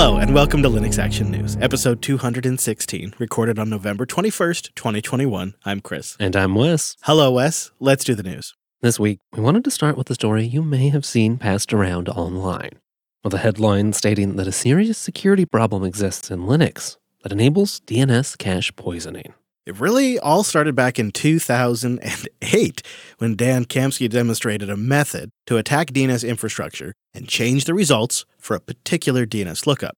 Hello, and welcome to Linux Action News, episode 216, recorded on November 21st, 2021. I'm Chris. And I'm Wes. Hello, Wes. Let's do the news. This week, we wanted to start with a story you may have seen passed around online, with a headline stating that a serious security problem exists in Linux that enables DNS cache poisoning. It really all started back in 2008 when Dan Kaminsky demonstrated a method to attack DNS infrastructure and change the results for a particular DNS lookup.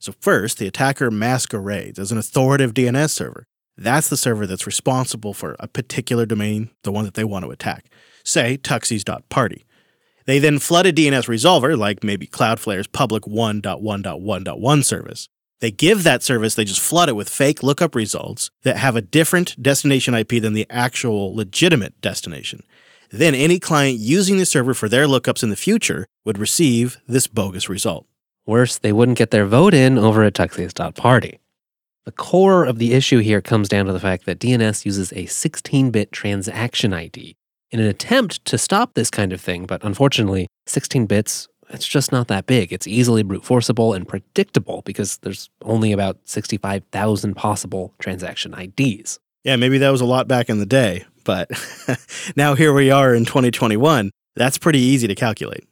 So, first, the attacker masquerades as an authoritative DNS server. That's the server that's responsible for a particular domain, the one that they want to attack. Say, tuxies.party. They then flood a DNS resolver, like maybe Cloudflare's public 1.1.1.1 service. They give that service, they just flood it with fake lookup results that have a different destination IP than the actual legitimate destination. Then any client using the server for their lookups in the future would receive this bogus result. Worse, they wouldn't get their vote in over at tuxies.party. The core of the issue here comes down to the fact that DNS uses a 16 bit transaction ID in an attempt to stop this kind of thing, but unfortunately, 16 bits it's just not that big. It's easily brute forceable and predictable because there's only about 65,000 possible transaction IDs. Yeah, maybe that was a lot back in the day, but now here we are in 2021. That's pretty easy to calculate.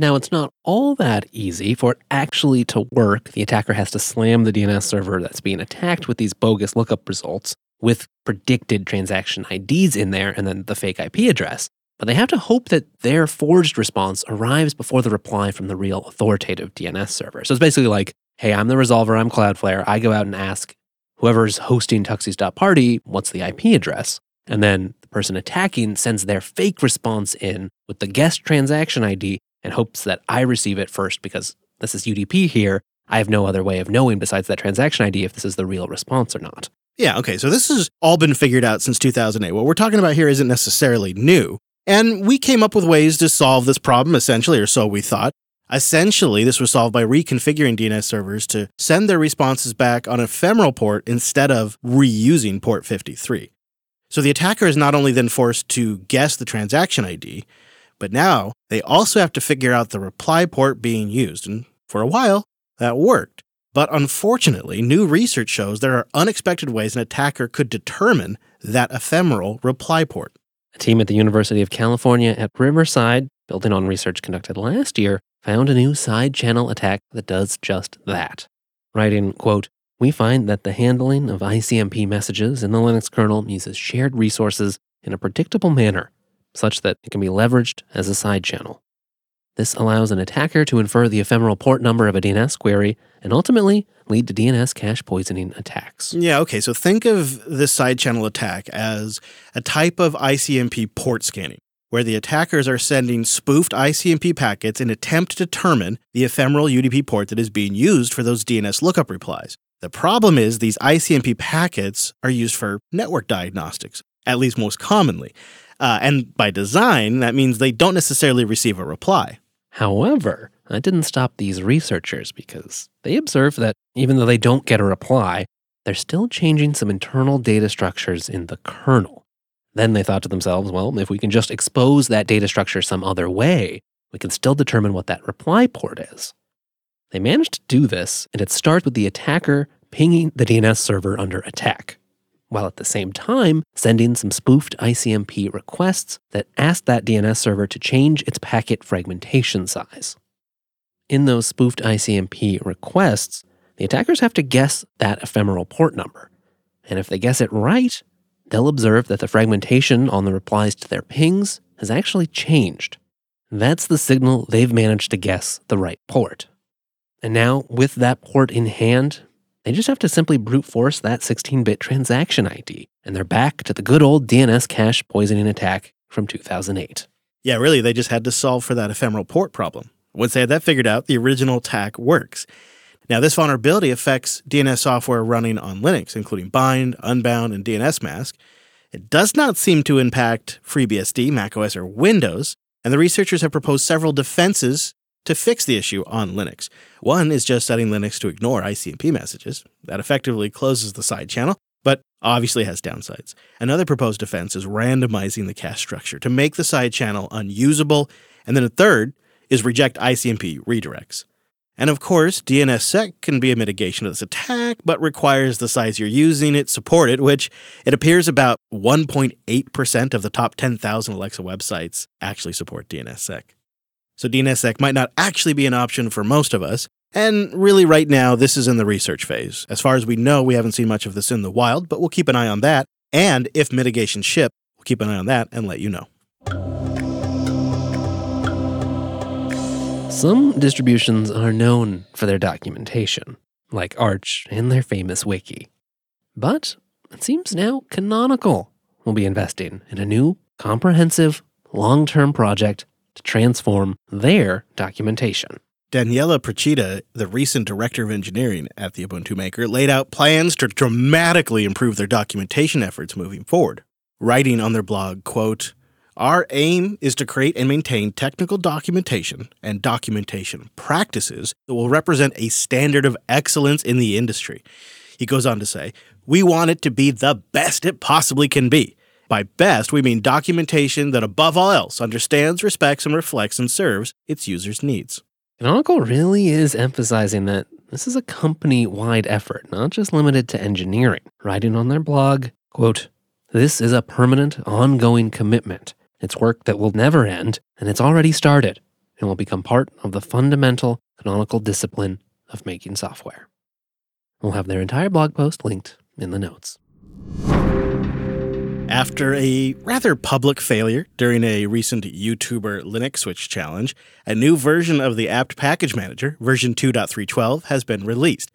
Now, it's not all that easy. For it actually to work, the attacker has to slam the DNS server that's being attacked with these bogus lookup results with predicted transaction IDs in there and then the fake IP address but they have to hope that their forged response arrives before the reply from the real authoritative DNS server. So it's basically like, hey, I'm the resolver, I'm Cloudflare. I go out and ask whoever's hosting tuxies.party, what's the IP address? And then the person attacking sends their fake response in with the guest transaction ID and hopes that I receive it first because this is UDP here. I have no other way of knowing besides that transaction ID if this is the real response or not. Yeah, okay, so this has all been figured out since 2008. What we're talking about here isn't necessarily new. And we came up with ways to solve this problem, essentially, or so we thought. Essentially, this was solved by reconfiguring DNS servers to send their responses back on ephemeral port instead of reusing port 53. So the attacker is not only then forced to guess the transaction ID, but now they also have to figure out the reply port being used. And for a while, that worked. But unfortunately, new research shows there are unexpected ways an attacker could determine that ephemeral reply port. A team at the University of California at Riverside, building on research conducted last year, found a new side channel attack that does just that. Writing, quote, we find that the handling of ICMP messages in the Linux kernel uses shared resources in a predictable manner, such that it can be leveraged as a side channel. This allows an attacker to infer the ephemeral port number of a DNS query and ultimately lead to DNS cache poisoning attacks. Yeah, okay. So think of this side channel attack as a type of ICMP port scanning, where the attackers are sending spoofed ICMP packets in attempt to determine the ephemeral UDP port that is being used for those DNS lookup replies. The problem is these ICMP packets are used for network diagnostics, at least most commonly. Uh, and by design, that means they don't necessarily receive a reply. However, that didn't stop these researchers because they observed that even though they don't get a reply, they're still changing some internal data structures in the kernel. Then they thought to themselves, well, if we can just expose that data structure some other way, we can still determine what that reply port is. They managed to do this, and it starts with the attacker pinging the DNS server under attack while at the same time sending some spoofed ICMP requests that ask that DNS server to change its packet fragmentation size. In those spoofed ICMP requests, the attackers have to guess that ephemeral port number. And if they guess it right, they'll observe that the fragmentation on the replies to their pings has actually changed. That's the signal they've managed to guess the right port. And now, with that port in hand, they just have to simply brute force that 16 bit transaction ID, and they're back to the good old DNS cache poisoning attack from 2008. Yeah, really, they just had to solve for that ephemeral port problem. Once they had that figured out, the original attack works. Now, this vulnerability affects DNS software running on Linux, including Bind, Unbound, and dnsmasq. It does not seem to impact FreeBSD, macOS, or Windows, and the researchers have proposed several defenses to fix the issue on Linux. One is just setting Linux to ignore ICMP messages. That effectively closes the side channel, but obviously has downsides. Another proposed defense is randomizing the cache structure to make the side channel unusable. And then a third is reject ICMP redirects. And of course, DNSSEC can be a mitigation of this attack, but requires the size you're using it support it, which it appears about 1.8% of the top 10,000 Alexa websites actually support DNSSEC. So DNSSEC might not actually be an option for most of us. And really, right now, this is in the research phase. As far as we know, we haven't seen much of this in the wild, but we'll keep an eye on that. And if mitigation ship, we'll keep an eye on that and let you know. Some distributions are known for their documentation, like Arch and their famous wiki. But it seems now Canonical will be investing in a new, comprehensive, long term project to transform their documentation. Daniele Procida, the recent director of engineering at the Ubuntu Maker, laid out plans to dramatically improve their documentation efforts moving forward. Writing on their blog, quote, our aim is to create and maintain technical documentation and documentation practices that will represent a standard of excellence in the industry. He goes on to say, We want it to be the best it possibly can be. By best, we mean documentation that above all else understands, respects, and reflects and serves its users' needs. Canonical really is emphasizing that this is a company wide effort, not just limited to engineering. Writing on their blog, quote, This is a permanent, ongoing commitment. It's work that will never end, and it's already started and will become part of the fundamental canonical discipline of making software. We'll have their entire blog post linked in the notes. After a rather public failure during a recent YouTuber Linux Switch challenge, a new version of the apt package manager, version 2.312, has been released.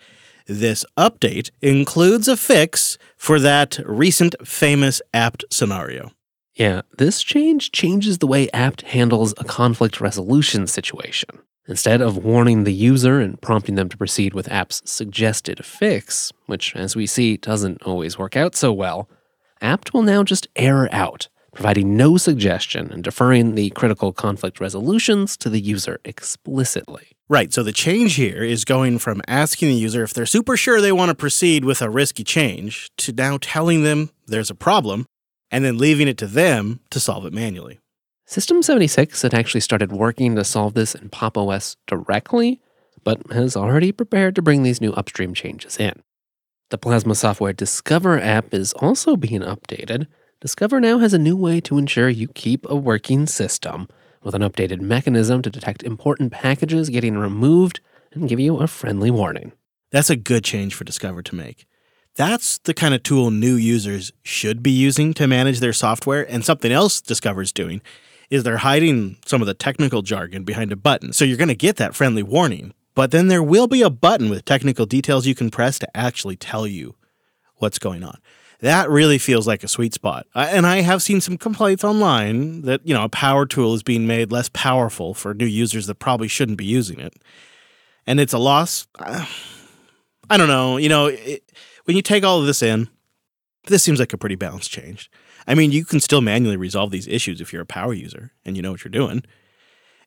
This update includes a fix for that recent famous apt scenario. Yeah, this change changes the way apt handles a conflict resolution situation. Instead of warning the user and prompting them to proceed with app's suggested fix, which, as we see, doesn't always work out so well, apt will now just error out, providing no suggestion and deferring the critical conflict resolutions to the user explicitly. Right, so the change here is going from asking the user if they're super sure they want to proceed with a risky change to now telling them there's a problem and then leaving it to them to solve it manually. System 76 had actually started working to solve this in Pop! OS directly, but has already prepared to bring these new upstream changes in. The Plasma Software Discover app is also being updated. Discover now has a new way to ensure you keep a working system, with an updated mechanism to detect important packages getting removed and give you a friendly warning. That's a good change for Discover to make. That's the kind of tool new users should be using to manage their software. And something else Discover's doing is they're hiding some of the technical jargon behind a button. So you're going to get that friendly warning, but then there will be a button with technical details you can press to actually tell you what's going on. That really feels like a sweet spot. And I have seen some complaints online that, you know, a power tool is being made less powerful for new users that probably shouldn't be using it. And it's a loss. I don't know. You know, it, when you take all of this in, this seems like a pretty balanced change. I mean, you can still manually resolve these issues if you're a power user and you know what you're doing.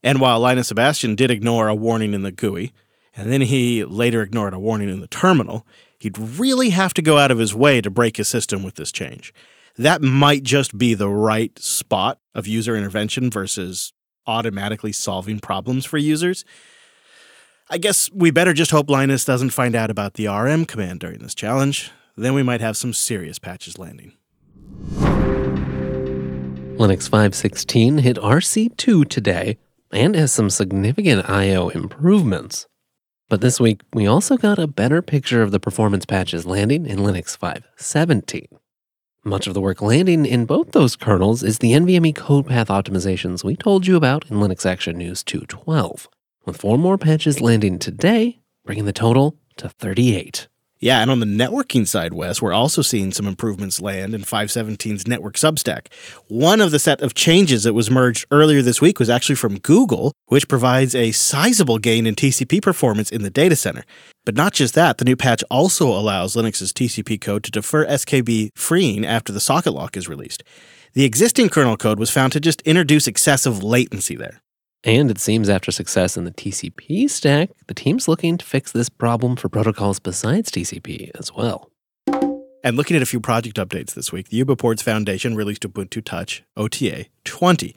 And while Linus Sebastian did ignore a warning in the GUI, and then he later ignored a warning in the terminal, he'd really have to go out of his way to break his system with this change. That might just be the right spot of user intervention versus automatically solving problems for users. I guess we better just hope Linus doesn't find out about the RM command during this challenge. Then we might have some serious patches landing. Linux 5.16 hit RC2 today and has some significant I.O. improvements. But this week, we also got a better picture of the performance patches landing in Linux 5.17. Much of the work landing in both those kernels is the NVMe code path optimizations we told you about in Linux Action News 2.12 with four more patches landing today, bringing the total to 38. Yeah, and on the networking side, Wes, we're also seeing some improvements land in 517's network substack. One of the set of changes that was merged earlier this week was actually from Google, which provides a sizable gain in TCP performance in the data center. But not just that, the new patch also allows Linux's TCP code to defer SKB freeing after the socket lock is released. The existing kernel code was found to just introduce excessive latency there. And it seems after success in the TCP stack, the team's looking to fix this problem for protocols besides TCP as well. And looking at a few project updates this week, the UBports Foundation released Ubuntu Touch OTA 20.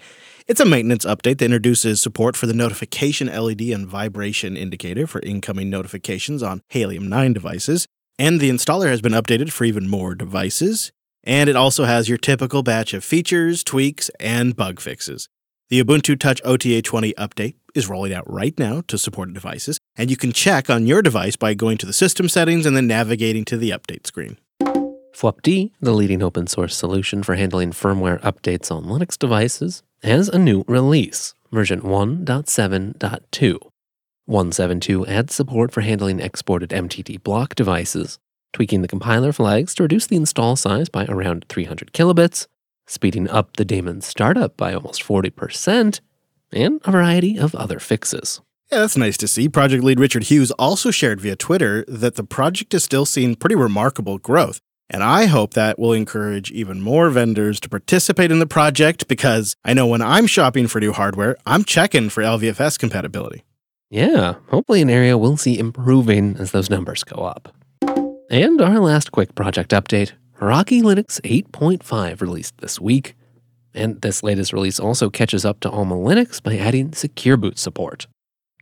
It's a maintenance update that introduces support for the notification LED and vibration indicator for incoming notifications on Halium 9 devices. And the installer has been updated for even more devices. And it also has your typical batch of features, tweaks, and bug fixes. The Ubuntu Touch OTA 20 update is rolling out right now to supported devices, and you can check on your device by going to the system settings and then navigating to the update screen. FWUPD, the leading open source solution for handling firmware updates on Linux devices, has a new release, version 1.7.2. 172 adds support for handling exported MTD block devices, tweaking the compiler flags to reduce the install size by around 300 kilobits, speeding up the daemon startup by almost 40%, and a variety of other fixes. Yeah, that's nice to see. Project lead Richard Hughes also shared via Twitter that the project is still seeing pretty remarkable growth. And I hope that will encourage even more vendors to participate in the project because I know when I'm shopping for new hardware, I'm checking for LVFS compatibility. Yeah, hopefully an area we'll see improving as those numbers go up. And our last quick project update Rocky Linux 8.5 released this week. And this latest release also catches up to Alma Linux by adding Secure Boot support.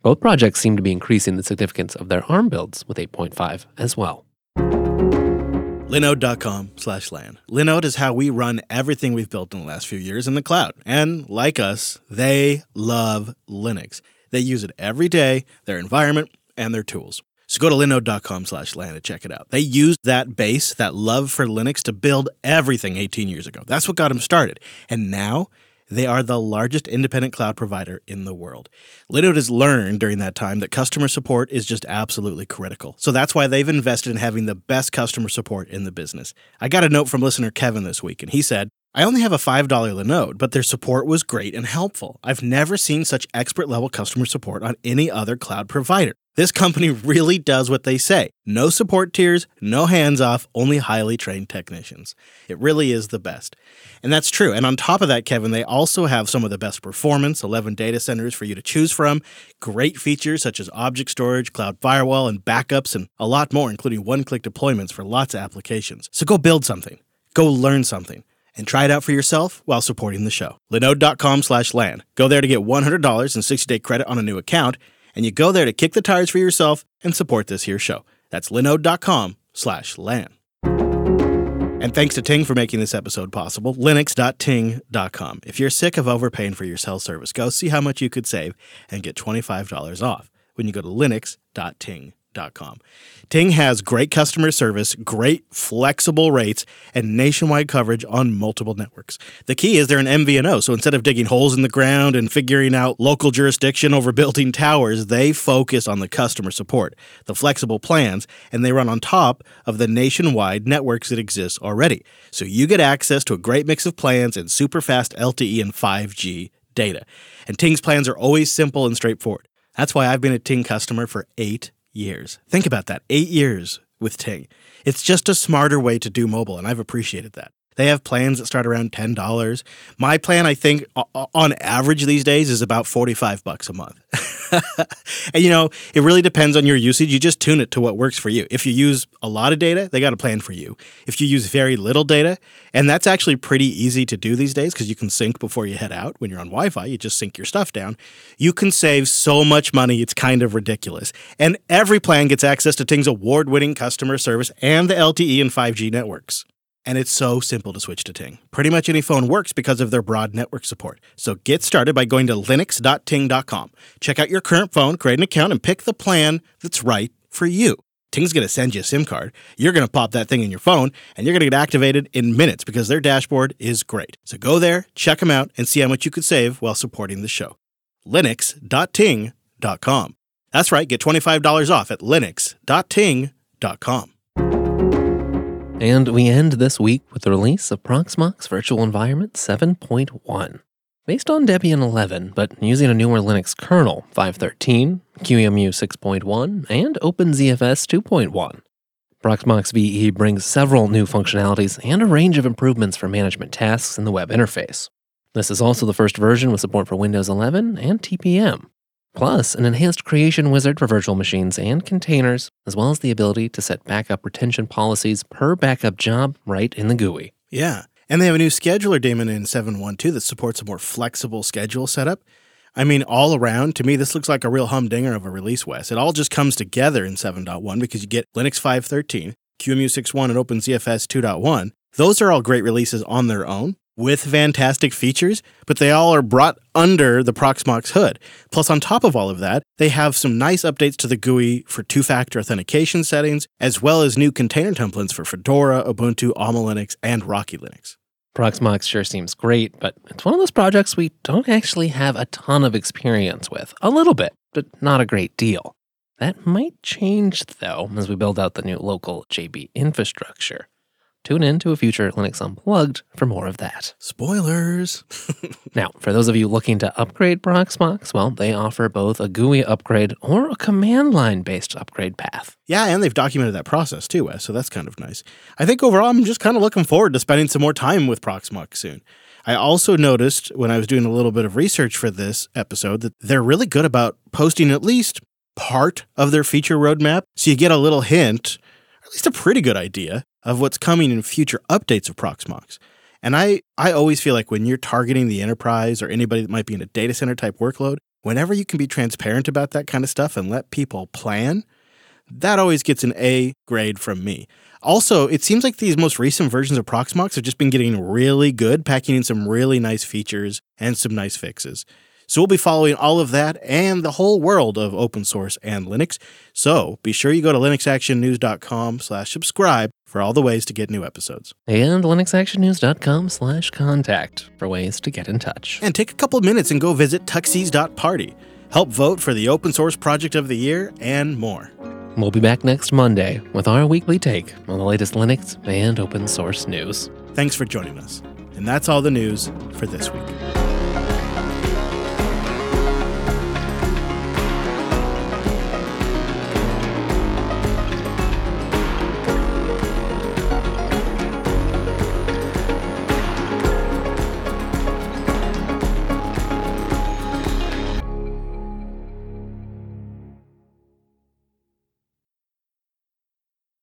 Both projects seem to be increasing the significance of their ARM builds with 8.5 as well. Linode.com slash LAN. Linode is how we run everything we've built in the last few years in the cloud. And like us, they love Linux. They use it every day, their environment, and their tools. So go to linode.com slash LAN to check it out. They used that base, that love for Linux to build everything 18 years ago. That's what got them started. And now they are the largest independent cloud provider in the world. Linode has learned during that time that customer support is just absolutely critical. So that's why they've invested in having the best customer support in the business. I got a note from listener Kevin this week, and he said, I only have a $5 Linode, but their support was great and helpful. I've never seen such expert level customer support on any other cloud provider. This company really does what they say no support tiers, no hands off, only highly trained technicians. It really is the best. And that's true. And on top of that, Kevin, they also have some of the best performance 11 data centers for you to choose from, great features such as object storage, cloud firewall, and backups, and a lot more, including one click deployments for lots of applications. So go build something, go learn something and try it out for yourself while supporting the show. Linode.com slash LAN. Go there to get $100 and 60-day credit on a new account, and you go there to kick the tires for yourself and support this here show. That's linode.com slash LAN. And thanks to Ting for making this episode possible. Linux.ting.com. If you're sick of overpaying for your cell service, go see how much you could save and get $25 off when you go to linux.ting.com. Ting has great customer service, great flexible rates, and nationwide coverage on multiple networks. The key is they're an MVNO, so instead of digging holes in the ground and figuring out local jurisdiction over building towers, they focus on the customer support, the flexible plans, and they run on top of the nationwide networks that exist already. So you get access to a great mix of plans and super fast LTE and 5G data. And Ting's plans are always simple and straightforward. That's why I've been a Ting customer for eight years. Think about that eight years with Ting. It's just a smarter way to do mobile, and I've appreciated that. They have plans that start around $10. My plan, I think, on average these days is about 45 bucks a month. and you know, it really depends on your usage. You just tune it to what works for you. If you use a lot of data, they got a plan for you. If you use very little data, and that's actually pretty easy to do these days because you can sync before you head out. When you're on Wi Fi, you just sync your stuff down. You can save so much money, it's kind of ridiculous. And every plan gets access to Ting's award winning customer service and the LTE and 5G networks and it's so simple to switch to Ting. Pretty much any phone works because of their broad network support. So get started by going to linux.ting.com. Check out your current phone, create an account, and pick the plan that's right for you. Ting's going to send you a SIM card. You're going to pop that thing in your phone, and you're going to get activated in minutes because their dashboard is great. So go there, check them out, and see how much you could save while supporting the show. Linux.ting.com. That's right, get $25 off at linux.ting.com. And we end this week with the release of Proxmox Virtual Environment 7.1. Based on Debian 11, but using a newer Linux kernel, 5.13, QEMU 6.1, and OpenZFS 2.1. Proxmox VE brings several new functionalities and a range of improvements for management tasks in the web interface. This is also the first version with support for Windows 11 and TPM plus an enhanced creation wizard for virtual machines and containers, as well as the ability to set backup retention policies per backup job right in the GUI. Yeah. And they have a new scheduler daemon in 7.1.2 that supports a more flexible schedule setup. I mean, all around, to me, this looks like a real humdinger of a release, Wes. It all just comes together in 7.1 because you get Linux 5.13, QEMU 6.1, and OpenZFS 2.1. Those are all great releases on their own with fantastic features, but they all are brought under the Proxmox hood. Plus, on top of all of that, they have some nice updates to the GUI for two factor authentication settings, as well as new container templates for Fedora, Ubuntu, Alma Linux, and Rocky Linux. Proxmox sure seems great, but it's one of those projects we don't actually have a ton of experience with. A little bit, but not a great deal. That might change, though, as we build out the new local JB infrastructure. Tune in to a future Linux Unplugged for more of that. Spoilers. now, for those of you looking to upgrade Proxmox, well, they offer both a GUI upgrade or a command line based upgrade path. Yeah, and they've documented that process too, Wes, so that's kind of nice. I think overall, I'm just kind of looking forward to spending some more time with Proxmox soon. I also noticed when I was doing a little bit of research for this episode that they're really good about posting at least part of their feature roadmap. So you get a little hint, or at least a pretty good idea, of what's coming in future updates of Proxmox. And I, I always feel like when you're targeting the enterprise or anybody that might be in a data center type workload, whenever you can be transparent about that kind of stuff and let people plan, that always gets an A grade from me. Also, it seems like these most recent versions of Proxmox have just been getting really good, packing in some really nice features and some nice fixes. So we'll be following all of that and the whole world of open source and Linux. So be sure you go to linuxactionnews.com slash subscribe for all the ways to get new episodes. And linuxactionnews.com slash contact for ways to get in touch. And take a couple of minutes and go visit tuxies.party. Help vote for the open source project of the year and more. We'll be back next Monday with our weekly take on the latest Linux and open source news. Thanks for joining us. And that's all the news for this week.